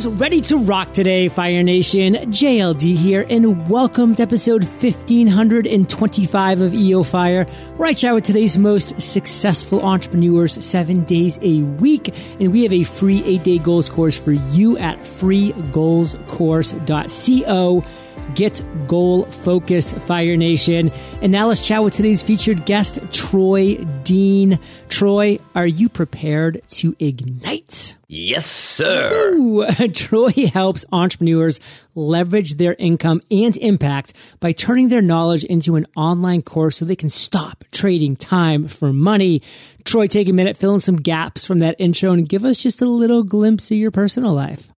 Who's ready to rock today, Fire Nation? JLD here, and welcome to episode 1525 of EO Fire, where I chat with today's most successful entrepreneurs seven days a week. And we have a free eight day goals course for you at freegoalscourse.co. Get goal focused, Fire Nation. And now let's chat with today's featured guest, Troy Dean. Troy, are you prepared to ignite? Yes, sir. Ooh, Troy helps entrepreneurs leverage their income and impact by turning their knowledge into an online course so they can stop trading time for money. Troy, take a minute, fill in some gaps from that intro and give us just a little glimpse of your personal life.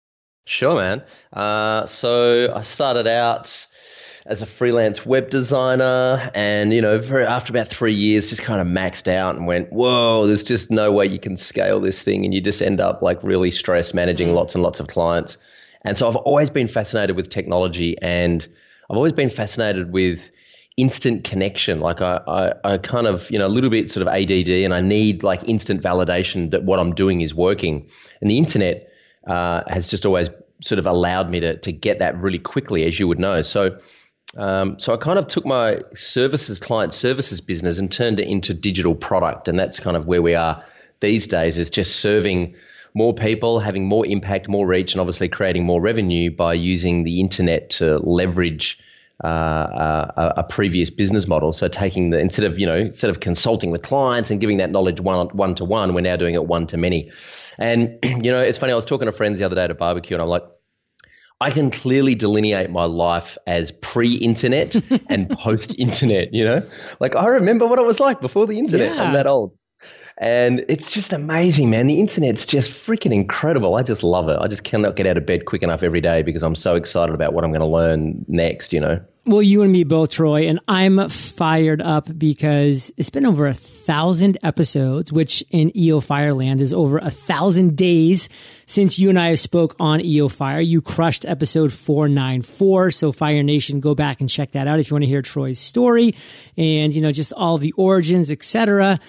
Sure, man. Uh, so I started out as a freelance web designer, and you know, very, after about three years, just kind of maxed out and went, "Whoa, there's just no way you can scale this thing," and you just end up like really stressed managing mm. lots and lots of clients. And so I've always been fascinated with technology, and I've always been fascinated with instant connection. Like I, I, I kind of, you know, a little bit sort of ADD, and I need like instant validation that what I'm doing is working. And the internet uh, has just always sort of allowed me to to get that really quickly, as you would know. So. Um, so I kind of took my services, client services business, and turned it into digital product, and that's kind of where we are these days. Is just serving more people, having more impact, more reach, and obviously creating more revenue by using the internet to leverage uh, uh a, a, previous business model. So taking the instead of you know instead of consulting with clients and giving that knowledge one one to one, we're now doing it one to many. And you know, it's funny. I was talking to friends the other day at a barbecue, and I'm like, I can clearly delineate my life as pre-internet and post-internet. You know, like I remember what it was like before the internet. Yeah. I'm that old. And it's just amazing, man. The internet's just freaking incredible. I just love it. I just cannot get out of bed quick enough every day because I'm so excited about what I'm going to learn next, you know. Well, you and me both, Troy, and I'm fired up because it's been over a thousand episodes, which in EO Fireland is over a thousand days since you and I have spoke on EO Fire. You crushed episode 494. So Fire Nation, go back and check that out if you want to hear Troy's story and, you know, just all the origins, etc.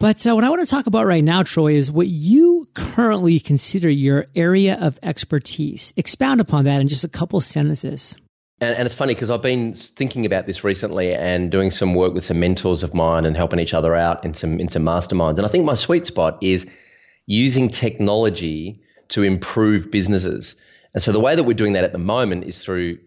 But uh, what I want to talk about right now, Troy, is what you currently consider your area of expertise. Expound upon that in just a couple sentences. And, and, it's funny because I've been thinking about this recently and doing some work with some mentors of mine and helping each other out in some in some masterminds. And I think my sweet spot is using technology to improve businesses. And so the way that we're doing that at the moment is through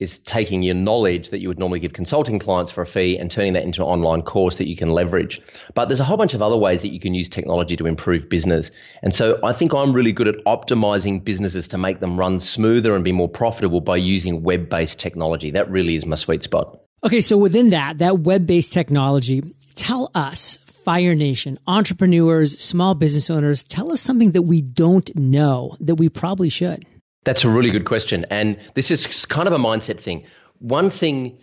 is taking your knowledge that you would normally give consulting clients for a fee and turning that into an online course that you can leverage. But there's a whole bunch of other ways that you can use technology to improve business. And so I think I'm really good at optimizing businesses to make them run smoother and be more profitable by using web based technology. That really is my sweet spot. Okay, so within that, that web based technology, tell us, Fire Nation, entrepreneurs, small business owners, tell us something that we don't know that we probably should. That's a really good question. And this is kind of a mindset thing. One thing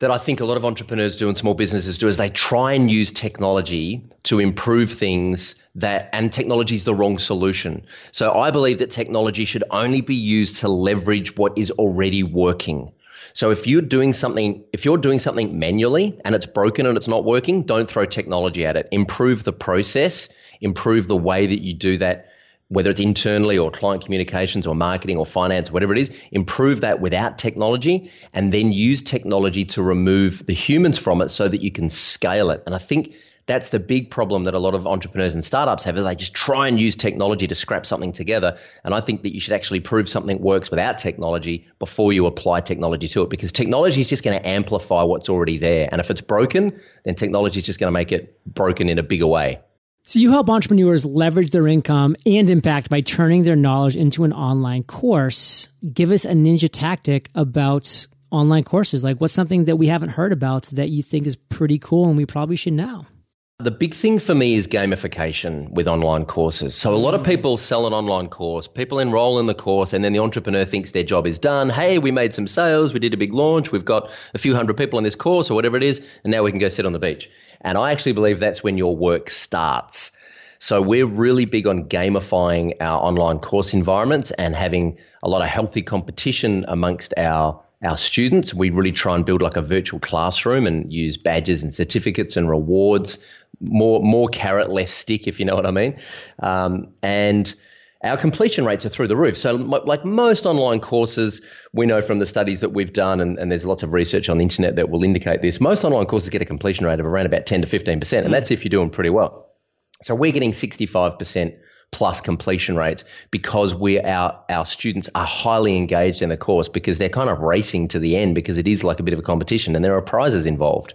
that I think a lot of entrepreneurs do and small businesses do is they try and use technology to improve things that and technology is the wrong solution. So I believe that technology should only be used to leverage what is already working. So if you're doing something if you're doing something manually and it's broken and it's not working, don't throw technology at it. Improve the process, improve the way that you do that whether it's internally or client communications or marketing or finance, whatever it is, improve that without technology and then use technology to remove the humans from it so that you can scale it. And I think that's the big problem that a lot of entrepreneurs and startups have is they just try and use technology to scrap something together. And I think that you should actually prove something works without technology before you apply technology to it because technology is just going to amplify what's already there. And if it's broken, then technology is just going to make it broken in a bigger way. So you help entrepreneurs leverage their income and impact by turning their knowledge into an online course. Give us a ninja tactic about online courses. Like what's something that we haven't heard about that you think is pretty cool and we probably should know? The big thing for me is gamification with online courses. So a lot of mm. people sell an online course, people enroll in the course, and then the entrepreneur thinks their job is done. Hey, we made some sales, we did a big launch, we've got a few hundred people in this course or whatever it is, and now we can go sit on the beach. And I actually believe that's when your work starts. So we're really big on gamifying our online course environments and having a lot of healthy competition amongst our our students. We really try and build like a virtual classroom and use badges and certificates and rewards more more carrot, less stick, if you know what I mean. Um, and our completion rates are through the roof. So, like most online courses, we know from the studies that we've done, and, and, there's lots of research on the internet that will indicate this. Most online courses get a completion rate of around about 10 to 15%, mm. and that's if you're doing pretty well. So, we're getting 65% plus completion rates because we our our students are highly engaged in the course because they're kind of racing to the end because it is like a bit of a competition and there are prizes involved.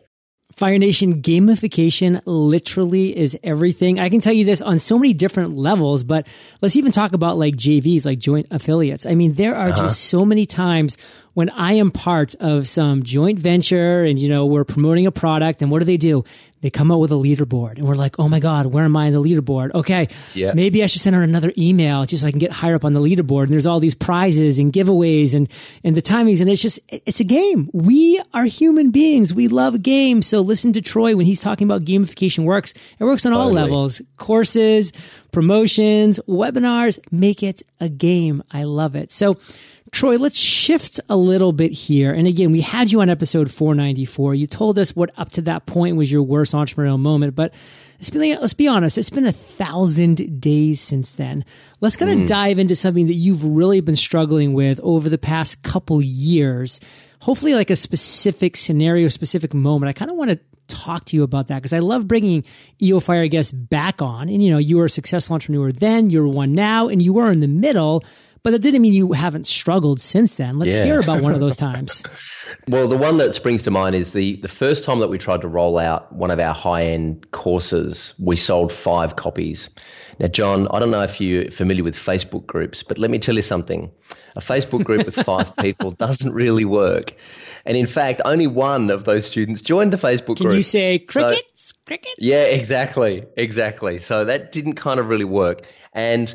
Fire Nation gamification literally is everything. I can tell you this on so many different levels, but let's even talk about like JVs, like joint affiliates. I mean, there are uh-huh. just so many times when I am part of some joint venture and, you know, we're promoting a product and what do they do? they come out with a leaderboard and we're like, oh my God, where am I in the leaderboard? Okay. Yeah. Maybe I should send out another email just so I can get higher up on the leaderboard. And there's all these prizes and giveaways and, and the timings. And it's just, it's a game. We are human beings. We love games. So listen to Troy when he's talking about gamification works. It works on all levels, courses, promotions, webinars. Make it a game. I love it. So, Troy, let's shift a little bit here. And again, we had you on episode 494. You told us what up to that point was your worst entrepreneurial moment, but let's be, let's be honest, it's been a thousand days since then. Let's kind of mm. dive into something that you've really been struggling with over the past couple years. Hopefully, like a specific scenario, specific moment. I kind of want to talk to you about that because I love bringing EO Fire guests back on. And you know, you were a successful entrepreneur then, you're one now, and you were in the middle but that didn't mean you haven't struggled since then. Let's yeah. hear about one of those times. well, the one that springs to mind is the the first time that we tried to roll out one of our high end courses. We sold five copies. Now, John, I don't know if you're familiar with Facebook groups, but let me tell you something. A Facebook group with five people doesn't really work. And in fact, only one of those students joined the Facebook Can group. Can you say crickets? So, crickets? Yeah, exactly. Exactly. So that didn't kind of really work. And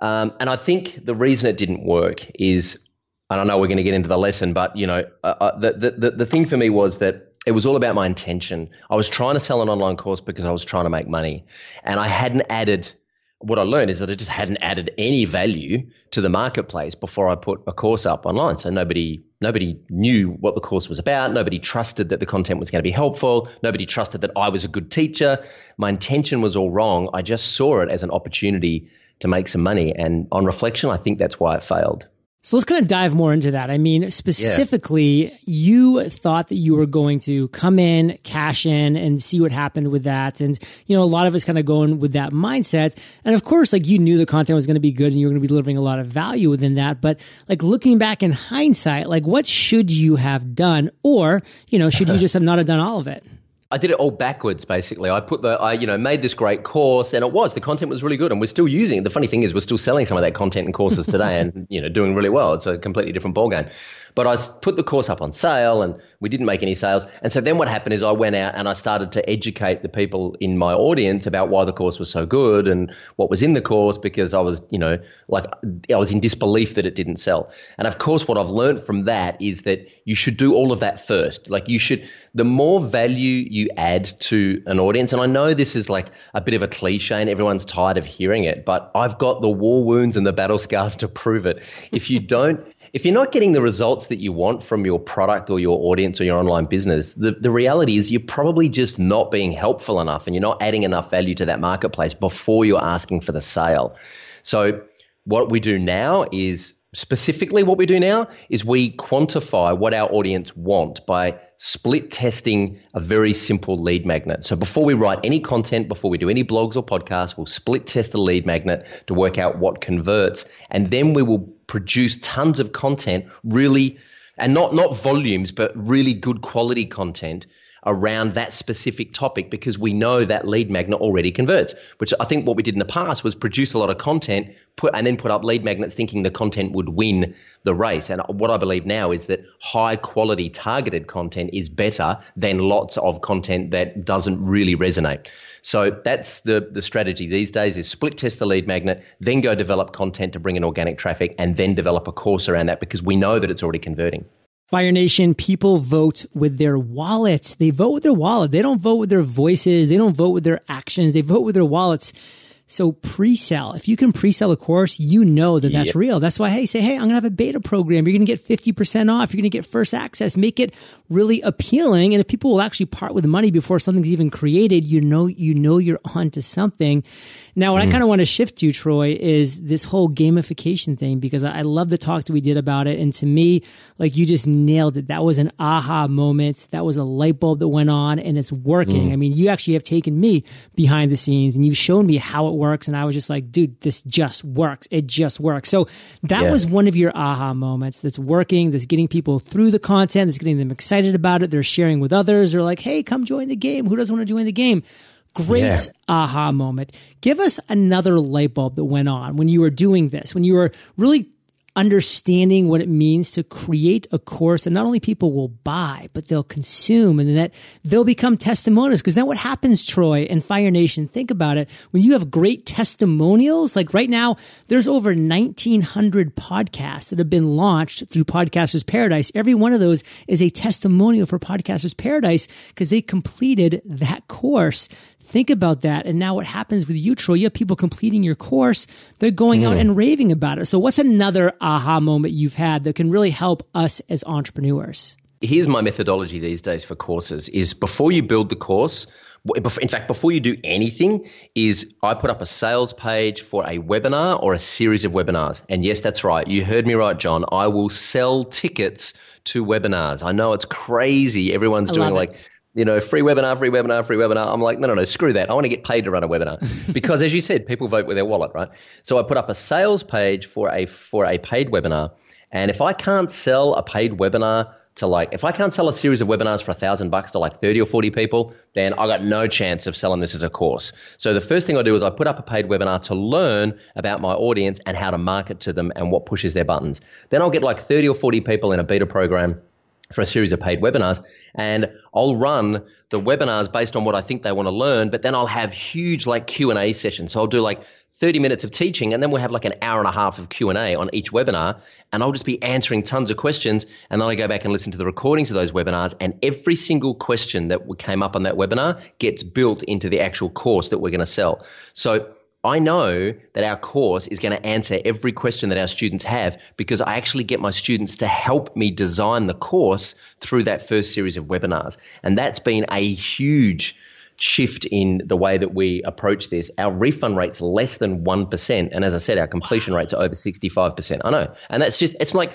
um, and I think the reason it didn't work is, and I know we're going to get into the lesson, but you know, uh, uh, the, the the thing for me was that it was all about my intention. I was trying to sell an online course because I was trying to make money, and I hadn't added. What I learned is that I just hadn't added any value to the marketplace before I put a course up online. So nobody nobody knew what the course was about. Nobody trusted that the content was going to be helpful. Nobody trusted that I was a good teacher. My intention was all wrong. I just saw it as an opportunity to make some money. And on reflection, I think that's why it failed. So let's kind of dive more into that. I mean, specifically, yeah. you thought that you were going to come in, cash in, and see what happened with that. And, you know, a lot of us kind of going with that mindset. And of course, like you knew the content was going to be good and you were going to be delivering a lot of value within that. But like looking back in hindsight, like what should you have done? Or, you know, should you just have not have done all of it? I did it all backwards, basically. I put the, I, you know, made this great course, and it was the content was really good, and we're still using it. The funny thing is, we're still selling some of that content and courses today, and you know, doing really well. It's a completely different ballgame. But I put the course up on sale and we didn't make any sales. And so then what happened is I went out and I started to educate the people in my audience about why the course was so good and what was in the course because I was, you know, like I was in disbelief that it didn't sell. And of course, what I've learned from that is that you should do all of that first. Like you should, the more value you add to an audience, and I know this is like a bit of a cliche and everyone's tired of hearing it, but I've got the war wounds and the battle scars to prove it. If you don't, if you're not getting the results that you want from your product or your audience or your online business, the, the reality is you're probably just not being helpful enough and you're not adding enough value to that marketplace before you're asking for the sale. So, what we do now is specifically what we do now is we quantify what our audience want by split testing a very simple lead magnet. So before we write any content, before we do any blogs or podcasts, we'll split test the lead magnet to work out what converts. And then we will produce tons of content, really, and not, not volumes, but really good quality content around that specific topic because we know that lead magnet already converts. Which I think what we did in the past was produce a lot of content, put and then put up lead magnets thinking the content would win the race. And what I believe now is that high quality targeted content is better than lots of content that doesn't really resonate. So that's the the strategy these days is split test the lead magnet, then go develop content to bring in organic traffic and then develop a course around that because we know that it's already converting. Fire Nation, people vote with their wallets. They vote with their wallet. They don't vote with their voices. They don't vote with their actions. They vote with their wallets. So pre-sell, if you can pre-sell a course, you know that that's yep. real. That's why, hey, say, hey, I'm going to have a beta program. You're going to get 50% off. You're going to get first access. Make it really appealing. And if people will actually part with money before something's even created, you know, you know, you're onto something. Now, what mm. I kind of want to shift to, Troy, is this whole gamification thing because I, love the talk that we did about it. And to me, like you just nailed it. That was an aha moment. That was a light bulb that went on and it's working. Mm. I mean, you actually have taken me behind the scenes and you've shown me how it works. And I was just like, dude, this just works. It just works. So that yeah. was one of your aha moments that's working, that's getting people through the content, that's getting them excited about it. They're sharing with others. They're like, hey, come join the game. Who doesn't want to join the game? Great yeah. aha moment. Give us another light bulb that went on when you were doing this, when you were really understanding what it means to create a course that not only people will buy, but they'll consume and that they'll become testimonials. Because then what happens, Troy and Fire Nation, think about it. When you have great testimonials, like right now, there's over 1900 podcasts that have been launched through Podcasters Paradise. Every one of those is a testimonial for Podcasters Paradise because they completed that course Think about that. And now what happens with you, Troy? You have people completing your course. They're going mm. out and raving about it. So what's another aha moment you've had that can really help us as entrepreneurs? Here's my methodology these days for courses is before you build the course, in fact, before you do anything, is I put up a sales page for a webinar or a series of webinars. And yes, that's right. You heard me right, John. I will sell tickets to webinars. I know it's crazy. Everyone's doing like you know, free webinar, free webinar, free webinar. I'm like, no, no, no, screw that. I want to get paid to run a webinar because, as you said, people vote with their wallet, right? So I put up a sales page for a for a paid webinar, and if I can't sell a paid webinar to like, if I can't sell a series of webinars for a thousand bucks to like thirty or forty people, then I got no chance of selling this as a course. So the first thing I do is I put up a paid webinar to learn about my audience and how to market to them and what pushes their buttons. Then I'll get like thirty or forty people in a beta program for a series of paid webinars and I'll run the webinars based on what I think they want to learn but then I'll have huge like Q&A sessions. So I'll do like 30 minutes of teaching and then we'll have like an hour and a half of Q&A on each webinar and I'll just be answering tons of questions and then I go back and listen to the recordings of those webinars and every single question that came up on that webinar gets built into the actual course that we're going to sell. So I know that our course is going to answer every question that our students have because I actually get my students to help me design the course through that first series of webinars. And that's been a huge shift in the way that we approach this. Our refund rate's less than 1%. And as I said, our completion rates are over 65%. I know. And that's just, it's like,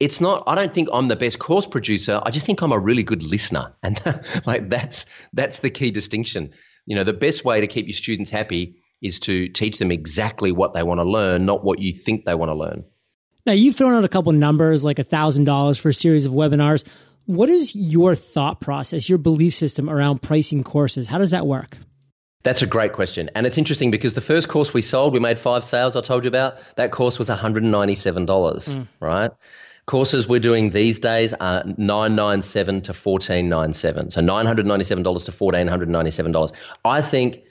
it's not i don't think i'm the best course producer i just think i'm a really good listener and like that's that's the key distinction you know the best way to keep your students happy is to teach them exactly what they want to learn, not what you think they want to learn. Now, you've thrown out a couple numbers like $1,000 for a series of webinars. What is your thought process, your belief system around pricing courses? How does that work? That's a great question. And it's interesting because the first course we sold, we made five sales I told you about. That course was $197, mm. right? Courses we're doing these days are 997 to 1497. So $997 to $1497. I think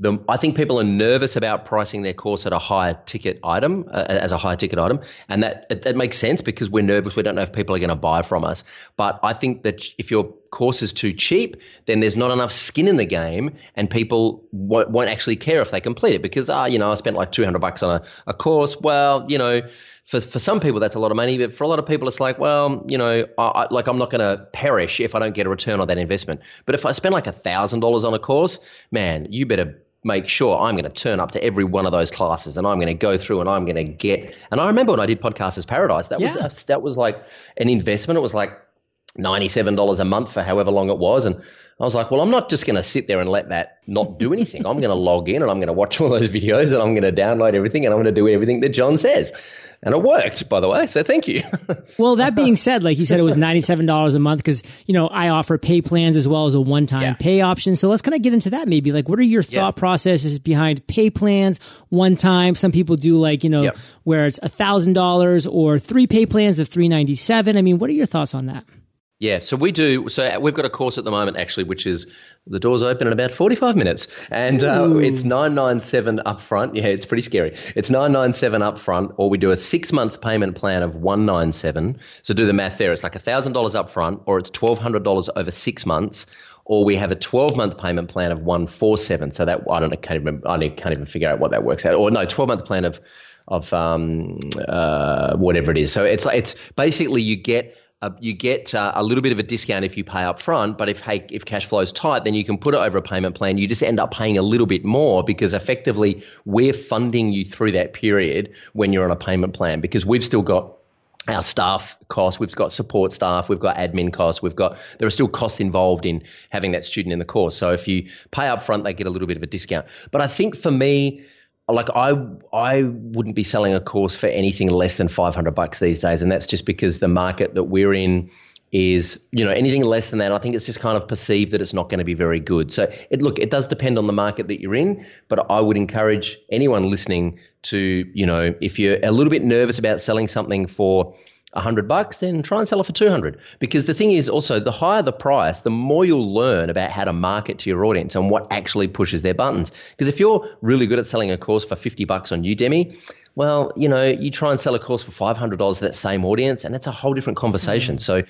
the, I think people are nervous about pricing their course at a higher ticket item, uh, as a higher ticket item, and that that makes sense because we're nervous. We don't know if people are going to buy from us. But I think that if your course is too cheap, then there's not enough skin in the game, and people won't, won't actually care if they complete it because ah, you know, I spent like 200 bucks on a, a course. Well, you know. For, for some people that's a lot of money, but for a lot of people it's like, well, you know, I, I, like I'm not going to perish if I don't get a return on that investment. But if I spend like a thousand dollars on a course, man, you better make sure I'm going to turn up to every one of those classes and I'm going to go through and I'm going to get. And I remember when I did Podcasters Paradise, that yeah. was that was like an investment. It was like ninety-seven dollars a month for however long it was, and I was like, well, I'm not just going to sit there and let that not do anything. I'm going to log in and I'm going to watch all those videos and I'm going to download everything and I'm going to do everything that John says and it worked by the way so thank you well that being said like you said it was $97 a month because you know i offer pay plans as well as a one-time yeah. pay option so let's kind of get into that maybe like what are your thought yeah. processes behind pay plans one time some people do like you know yep. where it's $1000 or three pay plans of 397 i mean what are your thoughts on that yeah, so we do. So we've got a course at the moment, actually, which is the doors open in about 45 minutes. And uh, it's 997 up front. Yeah, it's pretty scary. It's 997 up front, or we do a six month payment plan of 197. So do the math there. It's like $1,000 up front, or it's $1,200 over six months, or we have a 12 month payment plan of 147. So that, I don't know, can't even, I can't even figure out what that works out. Or no, 12 month plan of, of um, uh, whatever it is. So it's, it's basically you get you get uh, a little bit of a discount if you pay up front, but if hey, if cash flow is tight, then you can put it over a payment plan. You just end up paying a little bit more because effectively we're funding you through that period when you're on a payment plan because we've still got our staff costs, we've got support staff, we've got admin costs, we've got there are still costs involved in having that student in the course. So if you pay up front, they get a little bit of a discount. But I think for me, like I I wouldn't be selling a course for anything less than 500 bucks these days and that's just because the market that we're in is you know anything less than that I think it's just kind of perceived that it's not going to be very good. So it look it does depend on the market that you're in, but I would encourage anyone listening to, you know, if you're a little bit nervous about selling something for 100 bucks, then try and sell it for 200. Because the thing is also, the higher the price, the more you'll learn about how to market to your audience and what actually pushes their buttons. Because if you're really good at selling a course for 50 bucks on Udemy, well, you know, you try and sell a course for $500 to that same audience, and that's a whole different conversation. Mm-hmm. So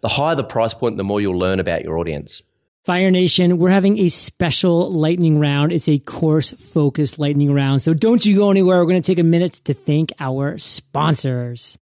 the higher the price point, the more you'll learn about your audience. Fire Nation, we're having a special lightning round. It's a course focused lightning round. So don't you go anywhere. We're going to take a minute to thank our sponsors.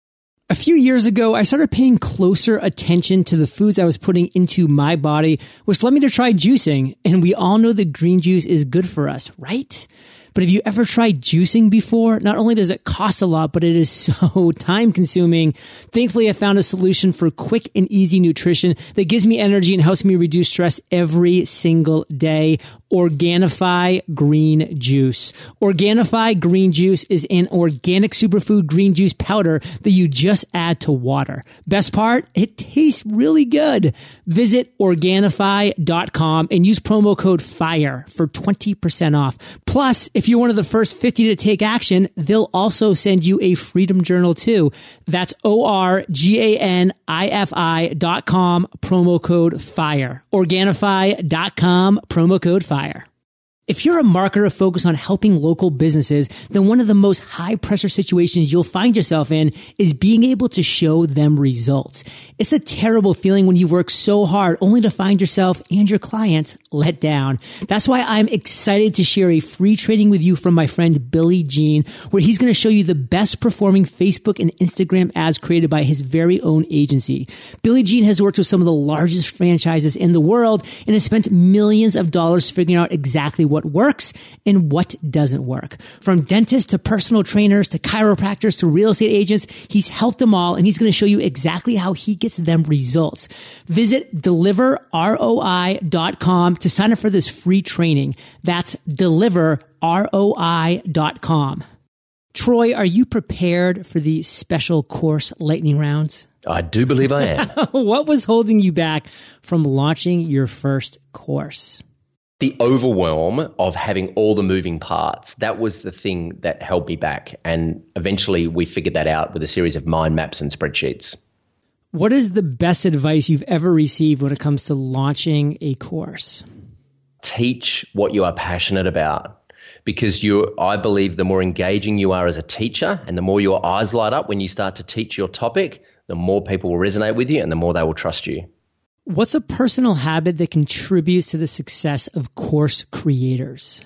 A few years ago, I started paying closer attention to the foods I was putting into my body, which led me to try juicing. And we all know that green juice is good for us, right? But have you ever tried juicing before? Not only does it cost a lot, but it is so time consuming. Thankfully, I found a solution for quick and easy nutrition that gives me energy and helps me reduce stress every single day. Organifi green juice. Organifi green juice is an organic superfood green juice powder that you just add to water. Best part, it tastes really good. Visit Organifi.com and use promo code FIRE for 20% off. Plus, if you're one of the first 50 to take action, they'll also send you a freedom journal too. That's O-R-G-A-N-I-F-I dot com, promo code FIRE. Organifi.com, promo code FIRE fire. If you're a marketer focused on helping local businesses, then one of the most high pressure situations you'll find yourself in is being able to show them results. It's a terrible feeling when you work so hard only to find yourself and your clients let down. That's why I'm excited to share a free training with you from my friend Billy Gene, where he's going to show you the best performing Facebook and Instagram ads created by his very own agency. Billy Gene has worked with some of the largest franchises in the world and has spent millions of dollars figuring out exactly what works and what doesn't work. From dentists to personal trainers to chiropractors to real estate agents, he's helped them all and he's going to show you exactly how he gets them results. Visit deliverroi.com to sign up for this free training. That's deliverroi.com. Troy, are you prepared for the special course lightning rounds? I do believe I am. what was holding you back from launching your first course? The overwhelm of having all the moving parts that was the thing that held me back. And eventually we figured that out with a series of mind maps and spreadsheets. What is the best advice you've ever received when it comes to launching a course? Teach what you are passionate about because you i believe the more engaging you are as a teacher and the more your eyes light up when you start to teach your topic the more people will resonate with you and the more they will trust you What's a personal habit that contributes to the success of course creators?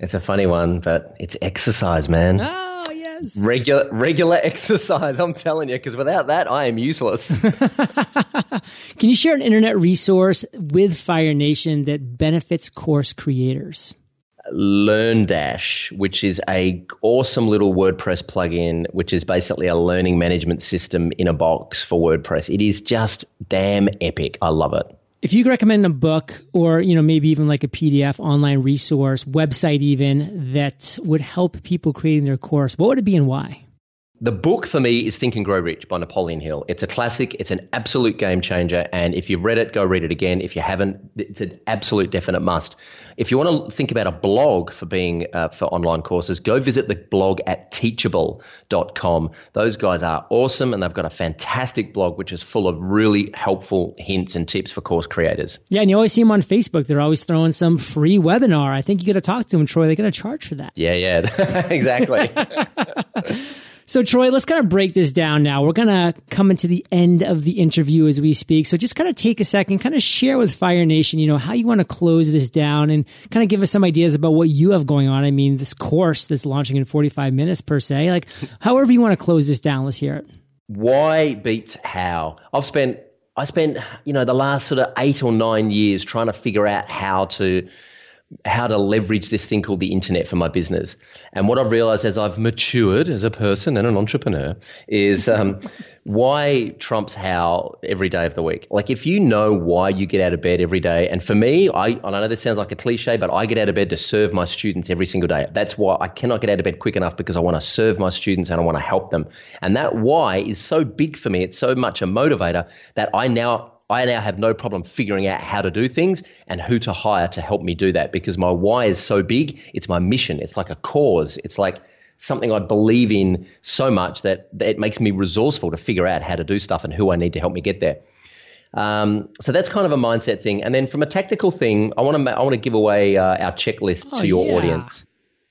It's a funny one, but it's exercise, man. Oh, yes. Regular regular exercise, I'm telling you, because without that, I am useless. Can you share an internet resource with Fire Nation that benefits course creators? LearnDash, which is a awesome little WordPress plugin, which is basically a learning management system in a box for WordPress. It is just damn epic. I love it. If you could recommend a book or, you know, maybe even like a PDF online resource, website even that would help people creating their course, what would it be and why? The book for me is Think and Grow Rich by Napoleon Hill. It's a classic, it's an absolute game changer. And if you've read it, go read it again. If you haven't, it's an absolute definite must. If you want to think about a blog for being uh, for online courses, go visit the blog at teachable.com. Those guys are awesome and they've got a fantastic blog which is full of really helpful hints and tips for course creators. Yeah, and you always see them on Facebook. They're always throwing some free webinar. I think you got to talk to them, Troy. They're going to charge for that. Yeah, yeah, exactly. So, Troy, let's kind of break this down now. We're going to come into the end of the interview as we speak. So, just kind of take a second, kind of share with Fire Nation, you know, how you want to close this down and kind of give us some ideas about what you have going on. I mean, this course that's launching in 45 minutes per se, like however you want to close this down, let's hear it. why beats how. I've spent I spent you know the last sort of eight or nine years trying to figure out how to how to leverage this thing called the internet for my business. And what I've realized as I've matured as a person and an entrepreneur is um, why trumps how every day of the week. Like if you know why you get out of bed every day, and for me, I, I know this sounds like a cliche, but I get out of bed to serve my students every single day. That's why I cannot get out of bed quick enough because I want to serve my students and I want to help them. And that why is so big for me. It's so much a motivator that I now I now have no problem figuring out how to do things and who to hire to help me do that because my why is so big. It's my mission. It's like a cause. It's like something I believe in so much that, that it makes me resourceful to figure out how to do stuff and who I need to help me get there. Um, so that's kind of a mindset thing. And then from a tactical thing, I want to I want to give away uh, our checklist oh, to your yeah. audience.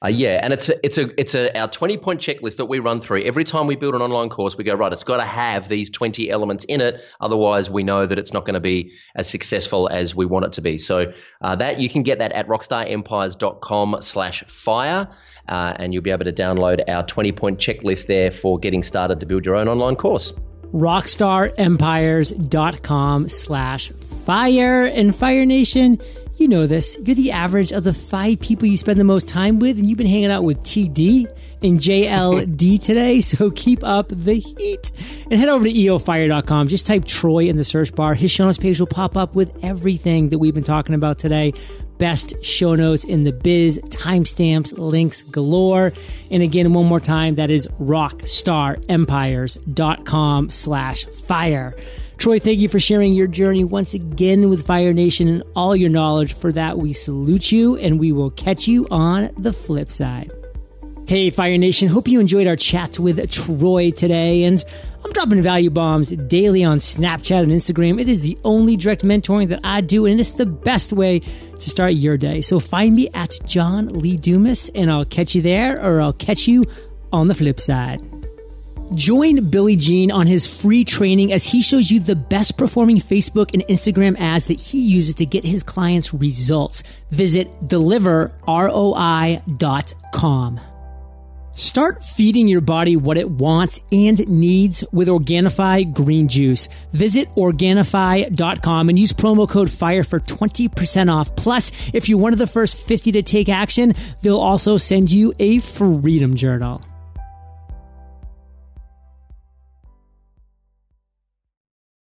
Uh, yeah, and it's a, it's a it's a our twenty point checklist that we run through every time we build an online course. We go right, it's got to have these twenty elements in it. Otherwise, we know that it's not going to be as successful as we want it to be. So uh, that you can get that at rockstarempires.com/fire, uh, and you'll be able to download our twenty point checklist there for getting started to build your own online course rockstarempires.com slash fire and fire nation you know this. You're the average of the five people you spend the most time with, and you've been hanging out with TD and JLD today. So keep up the heat and head over to eofire.com. Just type Troy in the search bar. His show notes page will pop up with everything that we've been talking about today. Best show notes in the biz, timestamps, links galore. And again, one more time, that is rockstarempires.com slash fire. Troy, thank you for sharing your journey once again with Fire Nation and all your knowledge. For that, we salute you and we will catch you on the flip side. Hey, Fire Nation. Hope you enjoyed our chat with Troy today. And I'm dropping value bombs daily on Snapchat and Instagram. It is the only direct mentoring that I do, and it's the best way to start your day. So find me at John Lee Dumas, and I'll catch you there, or I'll catch you on the flip side. Join Billy Gene on his free training as he shows you the best performing Facebook and Instagram ads that he uses to get his clients results. Visit deliverroi.com. Start feeding your body what it wants and needs with Organifi green juice. Visit Organifi.com and use promo code FIRE for 20% off. Plus, if you're one of the first 50 to take action, they'll also send you a freedom journal.